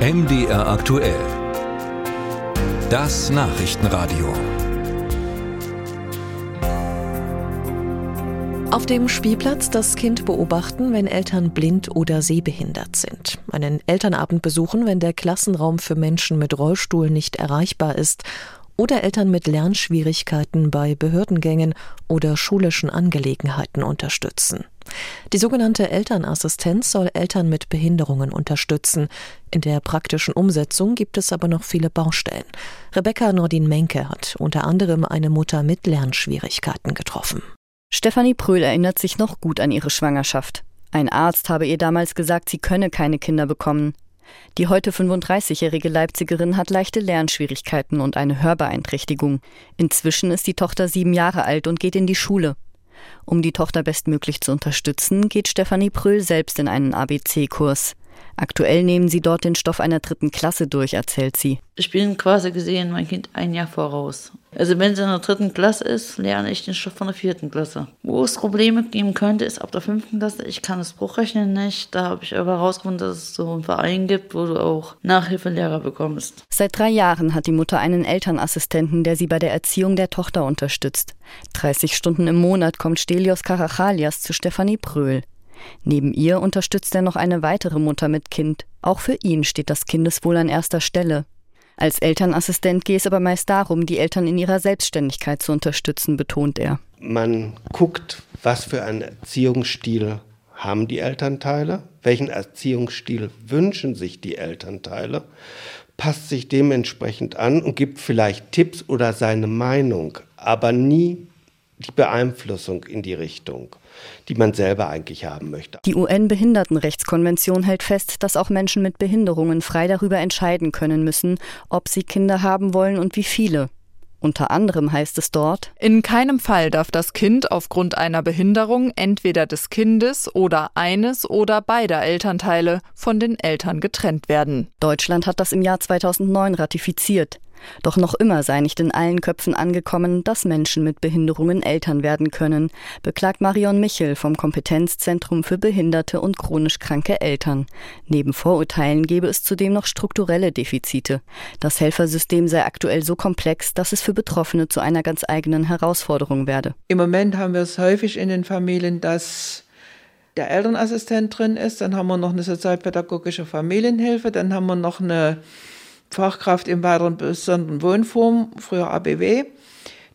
MDR aktuell. Das Nachrichtenradio. Auf dem Spielplatz das Kind beobachten, wenn Eltern blind oder sehbehindert sind. Einen Elternabend besuchen, wenn der Klassenraum für Menschen mit Rollstuhl nicht erreichbar ist. Oder Eltern mit Lernschwierigkeiten bei Behördengängen oder schulischen Angelegenheiten unterstützen. Die sogenannte Elternassistenz soll Eltern mit Behinderungen unterstützen. In der praktischen Umsetzung gibt es aber noch viele Baustellen. Rebecca Nordin-Menke hat unter anderem eine Mutter mit Lernschwierigkeiten getroffen. Stefanie Pröhl erinnert sich noch gut an ihre Schwangerschaft. Ein Arzt habe ihr damals gesagt, sie könne keine Kinder bekommen. Die heute 35-jährige Leipzigerin hat leichte Lernschwierigkeiten und eine Hörbeeinträchtigung. Inzwischen ist die Tochter sieben Jahre alt und geht in die Schule. Um die Tochter bestmöglich zu unterstützen, geht Stefanie Pröhl selbst in einen ABC-Kurs. Aktuell nehmen sie dort den Stoff einer dritten Klasse durch, erzählt sie. Ich bin quasi gesehen mein Kind ein Jahr voraus. Also wenn sie in der dritten Klasse ist, lerne ich den Stoff von der vierten Klasse. Wo es Probleme geben könnte, ist ab der fünften Klasse. Ich kann das Bruchrechnen nicht. Da habe ich aber herausgefunden, dass es so einen Verein gibt, wo du auch Nachhilfelehrer bekommst. Seit drei Jahren hat die Mutter einen Elternassistenten, der sie bei der Erziehung der Tochter unterstützt. 30 Stunden im Monat kommt Stelios Karachalias zu Stefanie Pröhl. Neben ihr unterstützt er noch eine weitere Mutter mit Kind. Auch für ihn steht das Kindeswohl an erster Stelle. Als Elternassistent gehe es aber meist darum, die Eltern in ihrer Selbstständigkeit zu unterstützen, betont er. Man guckt, was für einen Erziehungsstil haben die Elternteile, welchen Erziehungsstil wünschen sich die Elternteile, passt sich dementsprechend an und gibt vielleicht Tipps oder seine Meinung, aber nie die Beeinflussung in die Richtung, die man selber eigentlich haben möchte. Die UN-Behindertenrechtskonvention hält fest, dass auch Menschen mit Behinderungen frei darüber entscheiden können müssen, ob sie Kinder haben wollen und wie viele. Unter anderem heißt es dort, in keinem Fall darf das Kind aufgrund einer Behinderung entweder des Kindes oder eines oder beider Elternteile von den Eltern getrennt werden. Deutschland hat das im Jahr 2009 ratifiziert. Doch noch immer sei nicht in allen Köpfen angekommen, dass Menschen mit Behinderungen Eltern werden können, beklagt Marion Michel vom Kompetenzzentrum für behinderte und chronisch kranke Eltern. Neben Vorurteilen gebe es zudem noch strukturelle Defizite. Das Helfersystem sei aktuell so komplex, dass es für Betroffene zu einer ganz eigenen Herausforderung werde. Im Moment haben wir es häufig in den Familien, dass der Elternassistent drin ist, dann haben wir noch eine sozialpädagogische Familienhilfe, dann haben wir noch eine Fachkraft im weiteren besonderen Wohnform, früher ABW.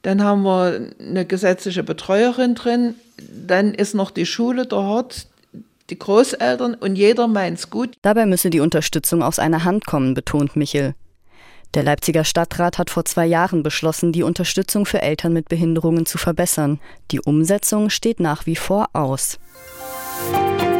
Dann haben wir eine gesetzliche Betreuerin drin. Dann ist noch die Schule dort, die Großeltern und jeder meint's gut. Dabei müsse die Unterstützung aus einer Hand kommen, betont Michel. Der Leipziger Stadtrat hat vor zwei Jahren beschlossen, die Unterstützung für Eltern mit Behinderungen zu verbessern. Die Umsetzung steht nach wie vor aus. Musik